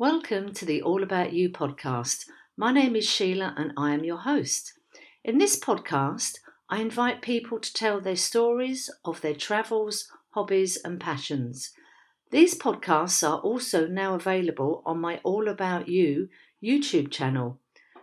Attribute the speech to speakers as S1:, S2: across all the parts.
S1: Welcome to the All About You podcast. My name is Sheila and I am your host. In this podcast, I invite people to tell their stories of their travels, hobbies, and passions. These podcasts are also now available on my All About You YouTube channel.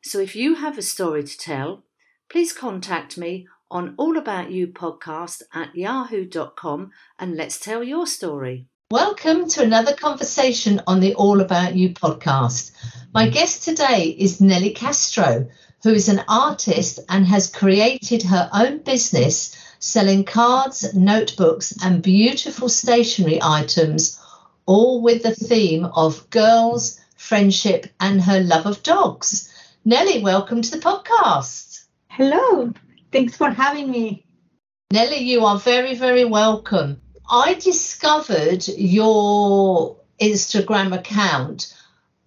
S1: So if you have a story to tell, please contact me on allaboutyoupodcast at yahoo.com and let's tell your story. Welcome to another conversation on the All About You podcast. My guest today is Nelly Castro, who is an artist and has created her own business selling cards, notebooks, and beautiful stationery items, all with the theme of girls, friendship, and her love of dogs. Nelly, welcome to the podcast.
S2: Hello, thanks for having me.
S1: Nellie, you are very, very welcome. I discovered your Instagram account.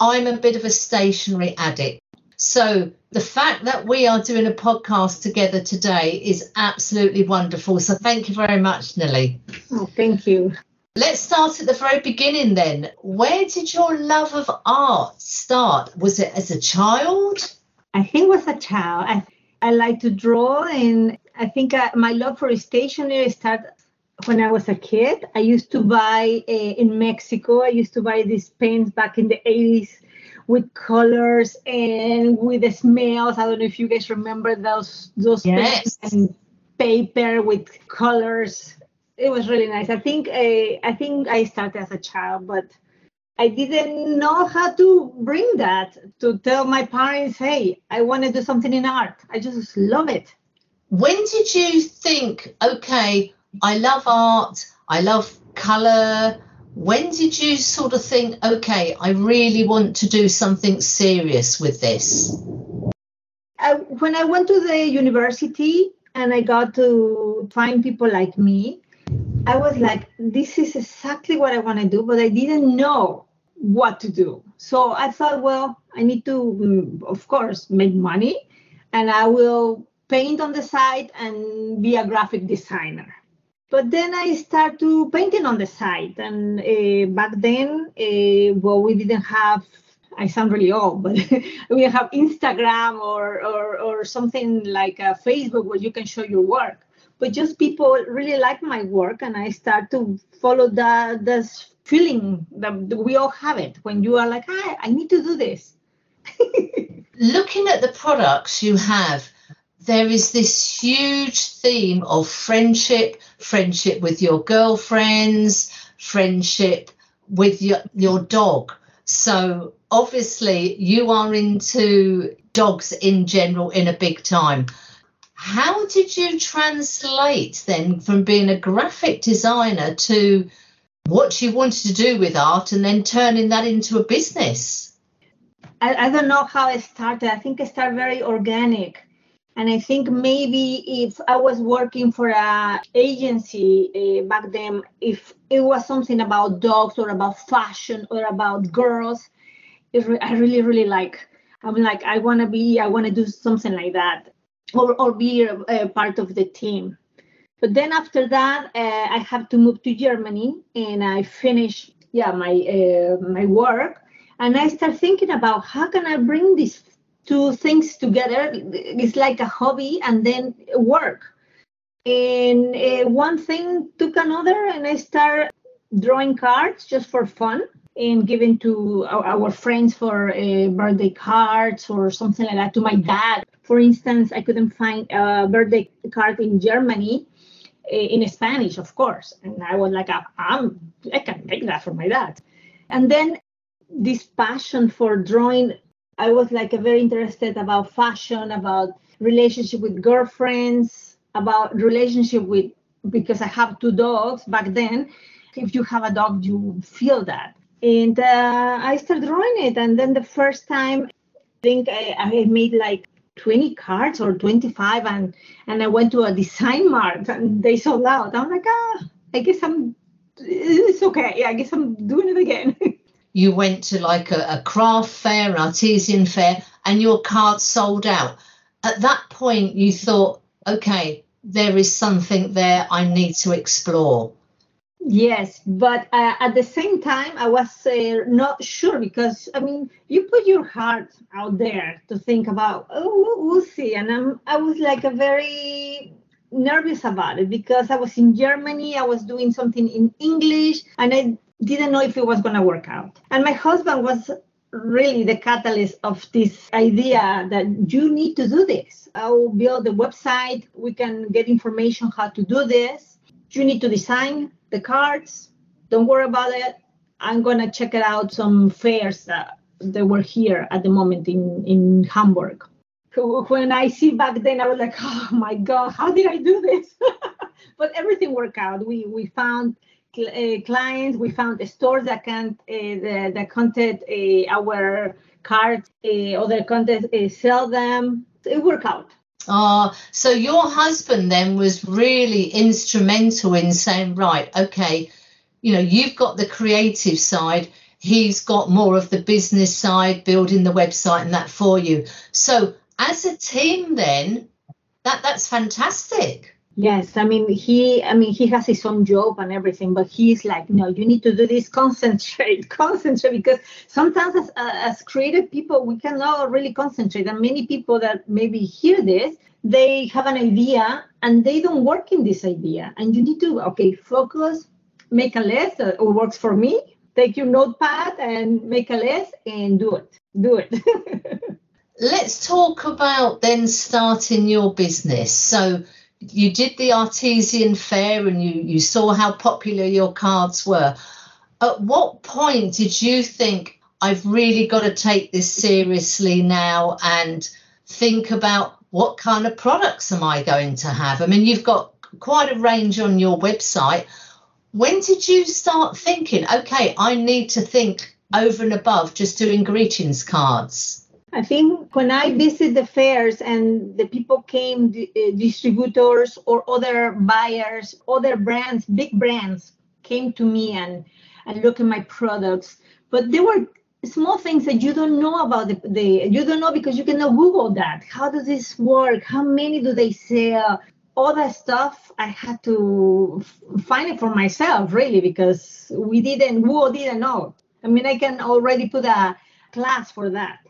S1: I'm a bit of a stationary addict. So the fact that we are doing a podcast together today is absolutely wonderful. So thank you very much, Nelly.
S2: Oh, thank you.
S1: Let's start at the very beginning then. Where did your love of art start? Was it as a child?
S2: I think was a child. I, I like to draw, and I think uh, my love for stationery started when I was a kid, I used to buy uh, in Mexico. I used to buy these pens back in the 80s with colors and with the smells. I don't know if you guys remember those those
S1: yes.
S2: pens and paper with colors. It was really nice. I think uh, I think I started as a child, but I didn't know how to bring that to tell my parents, "Hey, I want to do something in art." I just love it.
S1: When did you think, okay, I love art, I love colour. When did you sort of think, okay, I really want to do something serious with this?
S2: I, when I went to the university and I got to find people like me, I was like, this is exactly what I want to do, but I didn't know what to do. So I thought, well, I need to, mm, of course, make money and I will paint on the side and be a graphic designer. But then I start to painting on the side, and uh, back then, uh, well, we didn't have. I sound really old, but we have Instagram or, or or something like a Facebook where you can show your work. But just people really like my work, and I start to follow that this feeling that we all have it when you are like, ah, I need to do this.
S1: Looking at the products you have, there is this huge theme of friendship, friendship with your girlfriends, friendship with your, your dog. So obviously you are into dogs in general in a big time. How did you translate then from being a graphic designer to what you wanted to do with art and then turning that into a business?
S2: I, I don't know how it started. I think it started very organic and I think maybe if I was working for a agency uh, back then, if it was something about dogs or about fashion or about girls, re- I really, really like. I'm like, I want to be, I want to do something like that, or or be a, a part of the team. But then after that, uh, I have to move to Germany, and I finish, yeah, my uh, my work, and I start thinking about how can I bring this two things together. It's like a hobby and then work. And uh, one thing took another, and I start drawing cards just for fun and giving to our, our friends for uh, birthday cards or something like that. To my dad, for instance, I couldn't find a birthday card in Germany uh, in Spanish, of course, and I was like, I'm, I can make that for my dad. And then this passion for drawing I was like very interested about fashion, about relationship with girlfriends, about relationship with because I have two dogs back then. If you have a dog, you feel that. And uh, I started drawing it, and then the first time, I think I, I made like 20 cards or 25, and and I went to a design mart, and they sold out. I'm like, ah, I guess I'm. It's okay. yeah, I guess I'm doing it again.
S1: you went to like a, a craft fair, an artisan fair, and your card sold out. At that point, you thought, okay, there is something there I need to explore.
S2: Yes, but uh, at the same time, I was uh, not sure because I mean, you put your heart out there to think about, oh, we'll see, and I'm, I was like a very nervous about it because I was in Germany, I was doing something in English, and I didn't know if it was going to work out. And my husband was really the catalyst of this idea that you need to do this. I'll build the website, we can get information how to do this. You need to design the cards. Don't worry about it. I'm gonna check it out some fairs that, that were here at the moment in, in Hamburg. When I see back then, I was like, oh my God, how did I do this? but everything worked out. We we found uh, clients, we found a stores that can uh, that content uh, our cards, other content sell them. It worked out.
S1: Ah, so your husband then was really instrumental in saying, right, okay, you know, you've got the creative side, he's got more of the business side, building the website and that for you. So as a team, then that that's fantastic.
S2: Yes, I mean he I mean he has his own job and everything, but he's like, no, you need to do this, concentrate, concentrate, because sometimes as, uh, as creative people we cannot really concentrate, and many people that maybe hear this, they have an idea and they don't work in this idea, and you need to okay focus, make a list. Uh, it works for me. Take your notepad and make a list and do it. Do it.
S1: Let's talk about then starting your business. So you did the artesian fair and you, you saw how popular your cards were. At what point did you think, I've really got to take this seriously now and think about what kind of products am I going to have? I mean, you've got quite a range on your website. When did you start thinking, okay, I need to think over and above just doing greetings cards?
S2: I think when I visit the fairs and the people came, uh, distributors or other buyers, other brands, big brands came to me and, and look at my products. But there were small things that you don't know about the, the you don't know because you cannot Google that. How does this work? How many do they sell? All that stuff I had to find it for myself really because we didn't Google didn't know. I mean I can already put a class for that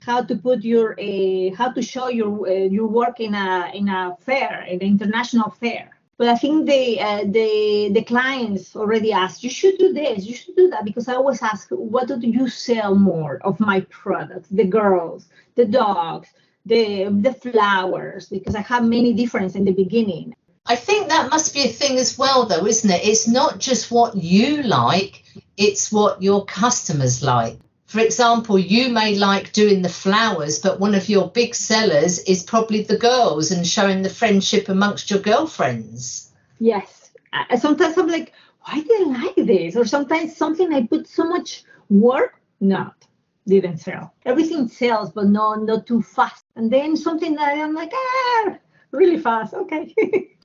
S2: how to put your uh, how to show your uh, your work in a in a fair, in an international fair. But I think the uh, the the clients already asked, you should do this, you should do that, because I always ask, what do you sell more of my products? The girls, the dogs, the the flowers, because I have many different in the beginning.
S1: I think that must be a thing as well, though, isn't it? It's not just what you like; it's what your customers like. For example, you may like doing the flowers, but one of your big sellers is probably the girls and showing the friendship amongst your girlfriends.
S2: Yes. Sometimes I'm like, why do I like this? Or sometimes something I put so much work, not didn't sell. Everything sells, but no, not too fast. And then something that I'm like, ah, really fast. Okay.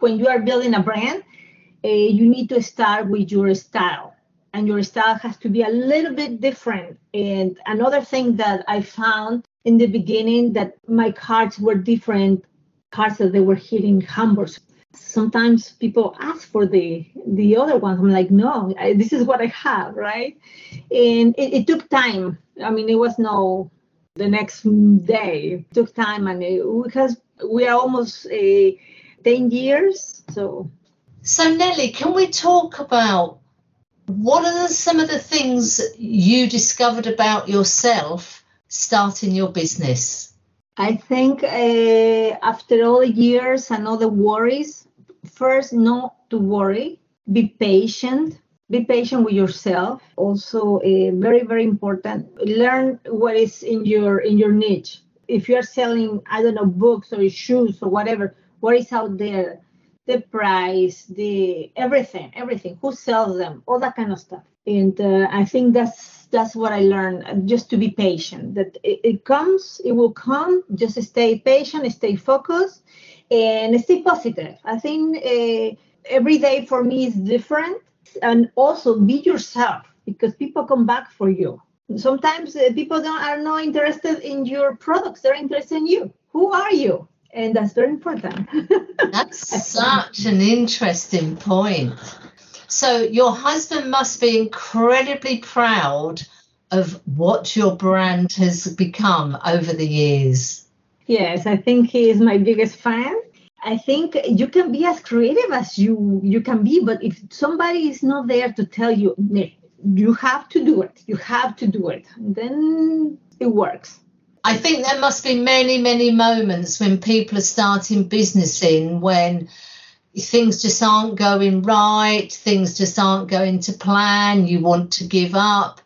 S2: when you are building a brand, uh, you need to start with your style and your style has to be a little bit different. And another thing that I found in the beginning that my cards were different cards that they were hitting Hamburg. Sometimes people ask for the the other one. I'm like, no, I, this is what I have, right? And it, it, took time. I mean, it was no the next day. It took time, and it, because we are almost uh, ten years, so.
S1: So Nelly, can we talk about what are some of the things you discovered about yourself starting your business?
S2: I think uh, after all the years and all the worries, first, not to worry, be patient, be patient with yourself. Also, uh, very very important. Learn what is in your in your niche. If you are selling, I don't know, books or shoes or whatever, what is out there? The price, the everything, everything, who sells them, all that kind of stuff. And uh, I think that's that's what I learned, uh, just to be patient. That it, it, comes, it will come. Just stay patient, stay focused, and stay positive. I think uh, every day for me is different, and also be yourself because people come back for you. Sometimes uh, people don't are not interested in your products; they're interested in you. Who are you? And that's very important.
S1: that's such an interesting point. So your husband must be incredibly proud of what your brand has become over the years.
S2: Yes, I think he is my biggest fan. I think you can be as creative as you you can be, but if somebody is not there to tell you, you have to do it, you have to do it, then it works.
S1: I think there must be many, many moments when people are starting business in when things just aren't going right, things just aren't going to plan, you want to give up.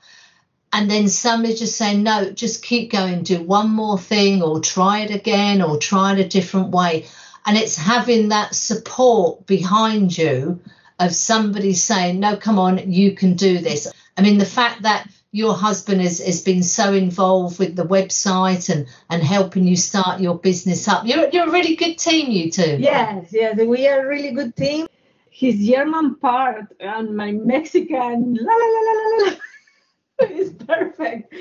S1: And then somebody just saying, no, just keep going, do one more thing, or try it again, or try it a different way. And it's having that support behind you of somebody saying, no, come on, you can do this. I mean, the fact that your husband has, has been so involved with the website and, and helping you start your business up. You're, you're a really good team, you two.
S2: Yes, yes, we are a really good team. His German part and my Mexican, la la la la la la. is perfect.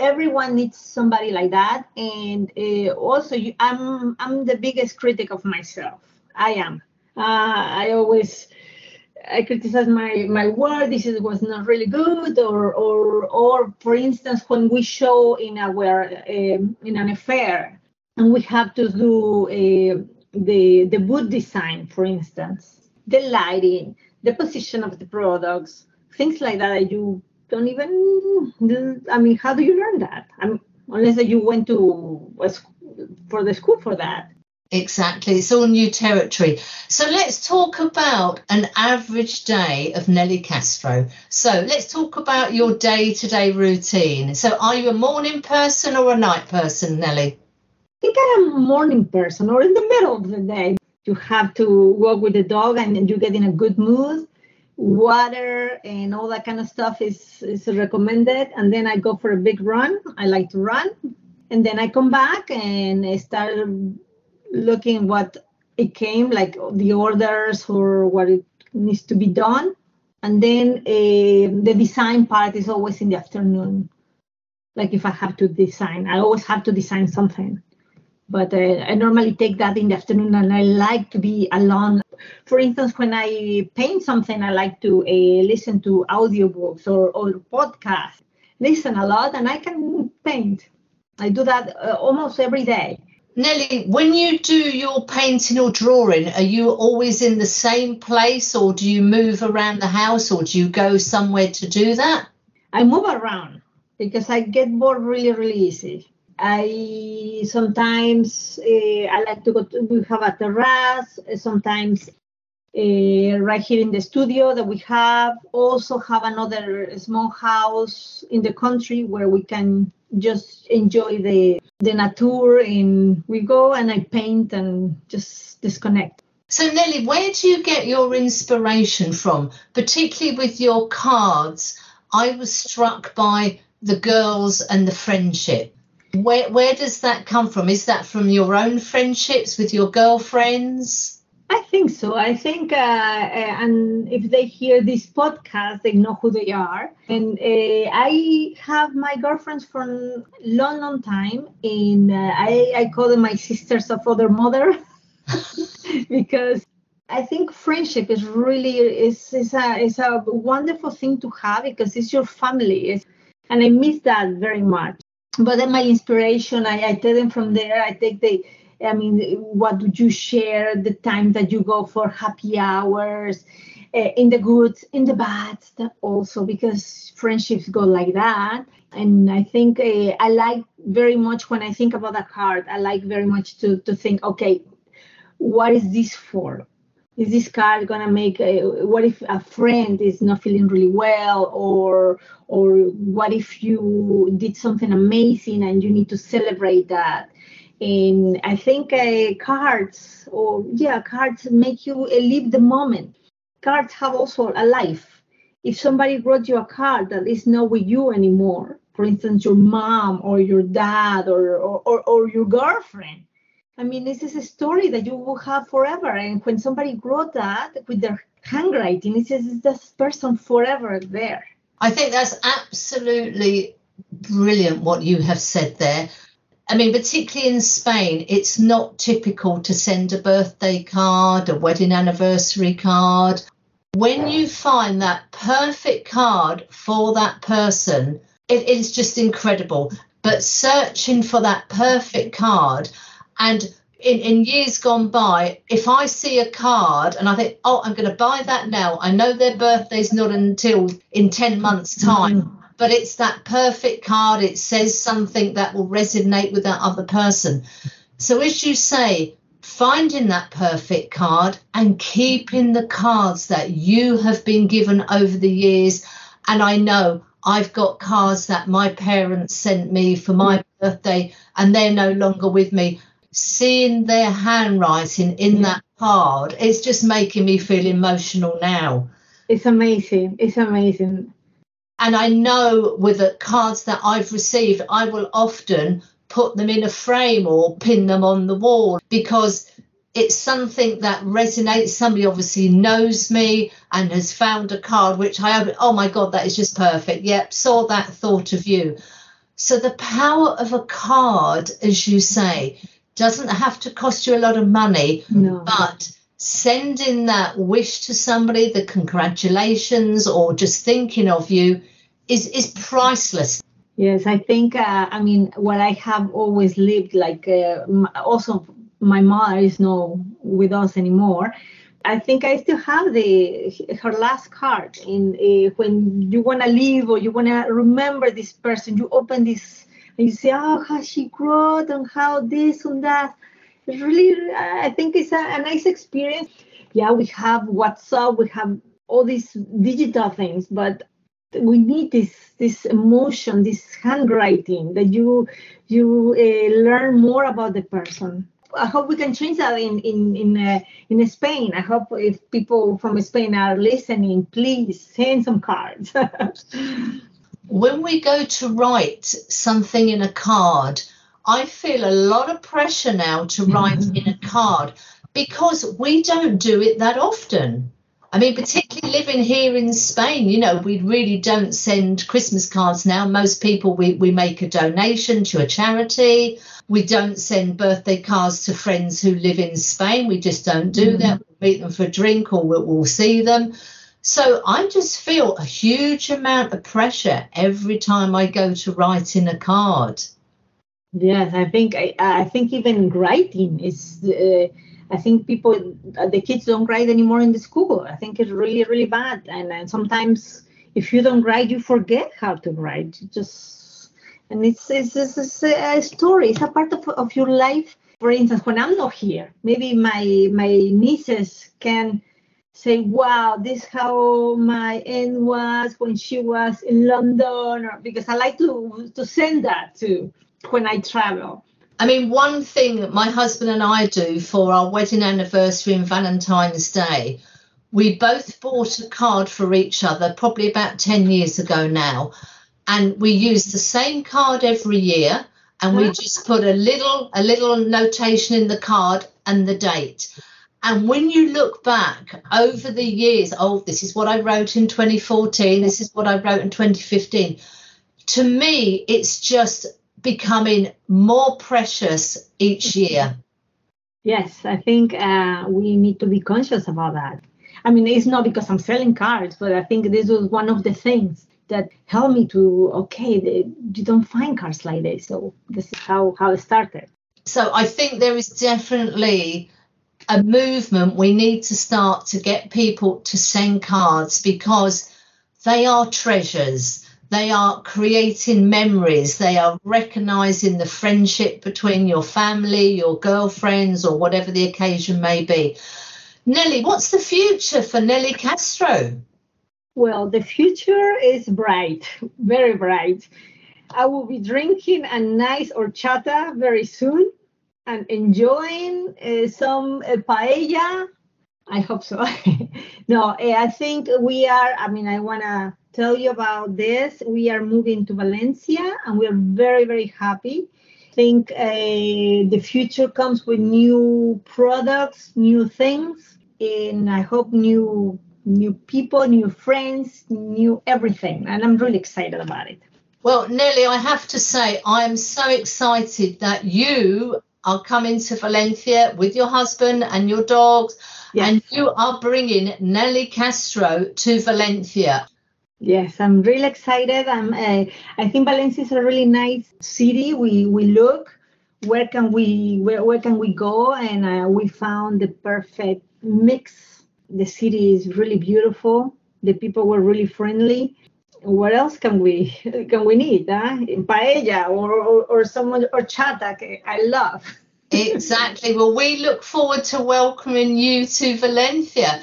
S2: Everyone needs somebody like that, and uh, also you, I'm I'm the biggest critic of myself. I am. Uh, I always I criticize my my work. This is, was not really good, or or or for instance, when we show in our um, in an affair, and we have to do uh, the the boot design, for instance, the lighting, the position of the products, things like that. You don't even. I mean, how do you learn that? I'm, unless you went to for the school for that.
S1: Exactly. It's all new territory. So let's talk about an average day of Nelly Castro. So let's talk about your day to day routine. So are you a morning person or a night person, Nelly?
S2: I think I'm a morning person or in the middle of the day. You have to walk with the dog and you get in a good mood. Water and all that kind of stuff is, is recommended. And then I go for a big run. I like to run. And then I come back and I start looking what it came, like the orders or what it needs to be done. And then uh, the design part is always in the afternoon. Like if I have to design, I always have to design something. But uh, I normally take that in the afternoon and I like to be alone. For instance, when I paint something, I like to uh, listen to audiobooks or, or podcasts. Listen a lot and I can paint. I do that almost every day.
S1: Nelly, when you do your painting or drawing, are you always in the same place or do you move around the house or do you go somewhere to do that?
S2: I move around because I get bored really, really easy. I sometimes uh, I like to go to, we have a terrace, sometimes uh, right here in the studio that we have. Also have another small house in the country where we can just enjoy the the nature and we go and I paint and just disconnect.
S1: So Nelly, where do you get your inspiration from, particularly with your cards? I was struck by the girls and the friendship. Where where does that come from? Is that from your own friendships with your girlfriends?
S2: I think so. I think, uh, uh, and if they hear this podcast, they know who they are. And uh, I have my girlfriends from long, long time, and uh, I, I call them my sisters of other mother because I think friendship is really is is a is a wonderful thing to have because it's your family, it's, and I miss that very much. But then my inspiration, I, I take them from there. I take the I mean, what do you share? The time that you go for happy hours, uh, in the good, in the bad, also because friendships go like that. And I think uh, I like very much when I think about a card. I like very much to to think, okay, what is this for? Is this card gonna make? A, what if a friend is not feeling really well, or or what if you did something amazing and you need to celebrate that? And I think uh, cards or yeah, cards make you uh, live the moment. Cards have also a life. If somebody wrote you a card that is not with you anymore, for instance, your mom or your dad or or, or, or your girlfriend, I mean, this is a story that you will have forever. And when somebody wrote that with their handwriting, it says this person forever there.
S1: I think that's absolutely brilliant what you have said there. I mean, particularly in Spain, it's not typical to send a birthday card, a wedding anniversary card. when you find that perfect card for that person, it is just incredible. But searching for that perfect card and in, in years gone by, if I see a card and I think, oh, I'm going to buy that now, I know their birthday's not until in 10 months' time, mm-hmm. But it's that perfect card. It says something that will resonate with that other person. So, as you say, finding that perfect card and keeping the cards that you have been given over the years. And I know I've got cards that my parents sent me for my birthday and they're no longer with me seeing their handwriting in that card, it's just making me feel emotional now.
S2: It's amazing. It's amazing.
S1: And I know with the cards that I've received, I will often put them in a frame or pin them on the wall because it's something that resonates. Somebody obviously knows me and has found a card which I open. Oh my God, that is just perfect. Yep, saw that, thought of you. So the power of a card, as you say, doesn't have to cost you a lot of money, no. but sending that wish to somebody, the congratulations, or just thinking of you is is priceless.
S2: Yes, I think. Uh, I mean, what I have always lived, like uh, also my mother is not with us anymore. I think I still have the her last card. In uh, when you wanna leave or you wanna remember this person, you open this and you say, oh, how she grew and how this and that. Really, I think it's a, a nice experience. Yeah, we have WhatsApp, we have all these digital things, but we need this this emotion, this handwriting that you you uh, learn more about the person. I hope we can change that in in in uh, in Spain. I hope if people from Spain are listening, please send some cards.
S1: when we go to write something in a card, I feel a lot of pressure now to write in a card because we don't do it that often. I mean, particularly living here in Spain, you know, we really don't send Christmas cards now. Most people, we, we make a donation to a charity. We don't send birthday cards to friends who live in Spain. We just don't do mm-hmm. that. We meet them for a drink or we'll, we'll see them. So I just feel a huge amount of pressure every time I go to write in a card.
S2: Yes, I think I, I think even writing is. Uh, I think people, uh, the kids don't write anymore in the school. I think it's really really bad, and, and sometimes if you don't write, you forget how to write. You just and it's, it's, it's a story. It's a part of, of your life. For instance, when I'm not here, maybe my my nieces can say, wow, this how my aunt was when she was in London, or because I like to to send that to when I travel.
S1: I mean, one thing my husband and I do for our wedding anniversary and Valentine's Day, we both bought a card for each other probably about 10 years ago now. And we use the same card every year and we just put a little a little notation in the card and the date. And when you look back over the years, oh, this is what I wrote in 2014, this is what I wrote in 2015, to me, it's just becoming more precious each year.
S2: Yes, I think uh, we need to be conscious about that. I mean, it's not because I'm selling cards, but I think this was one of the things that helped me to okay, the, you don't find cards like this. So this is how how it started.
S1: So I think there is definitely a movement, we need to start to get people to send cards because they are treasures. They are creating memories. They are recognizing the friendship between your family, your girlfriends, or whatever the occasion may be. Nelly, what's the future for Nelly Castro?
S2: Well, the future is bright, very bright. I will be drinking a nice horchata very soon and enjoying uh, some uh, paella. I hope so. no, uh, I think we are. I mean, I want to tell you about this. We are moving to Valencia and we are very, very happy. I think uh, the future comes with new products, new things, and I hope new new people, new friends, new everything. And I'm really excited about it.
S1: Well, Nelly, I have to say, I am so excited that you are coming to Valencia with your husband and your dogs Yes. And you are bringing Nelly Castro to Valencia.
S2: Yes, I'm really excited. I'm, uh, I think Valencia is a really nice city. We we look where can we where, where can we go, and uh, we found the perfect mix. The city is really beautiful. The people were really friendly. What else can we can we need? Huh? Paella or, or or someone horchata. I love.
S1: Exactly. Well, we look forward to welcoming you to Valencia.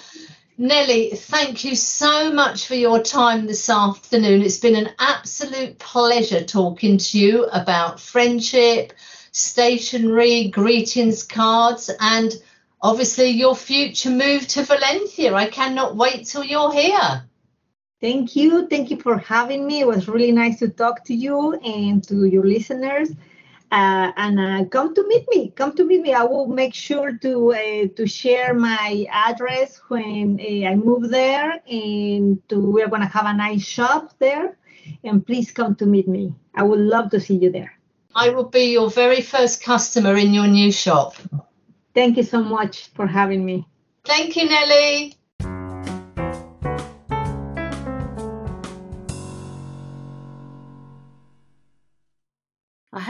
S1: Nelly, thank you so much for your time this afternoon. It's been an absolute pleasure talking to you about friendship, stationery, greetings cards, and obviously your future move to Valencia. I cannot wait till you're here.
S2: Thank you. Thank you for having me. It was really nice to talk to you and to your listeners uh, and uh, come to meet me. Come to meet me. I will make sure to uh, to share my address when uh, I move there, and to, we're gonna have a nice shop there. And please come to meet me. I would love to see you there.
S1: I will be your very first customer in your new shop.
S2: Thank you so much for having me.
S1: Thank you, Nelly.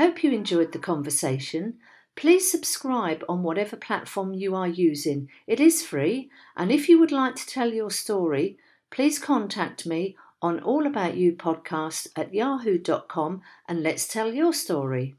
S1: Hope you enjoyed the conversation. Please subscribe on whatever platform you are using. It is free, and if you would like to tell your story, please contact me on All About You podcast at yahoo.com and let's tell your story.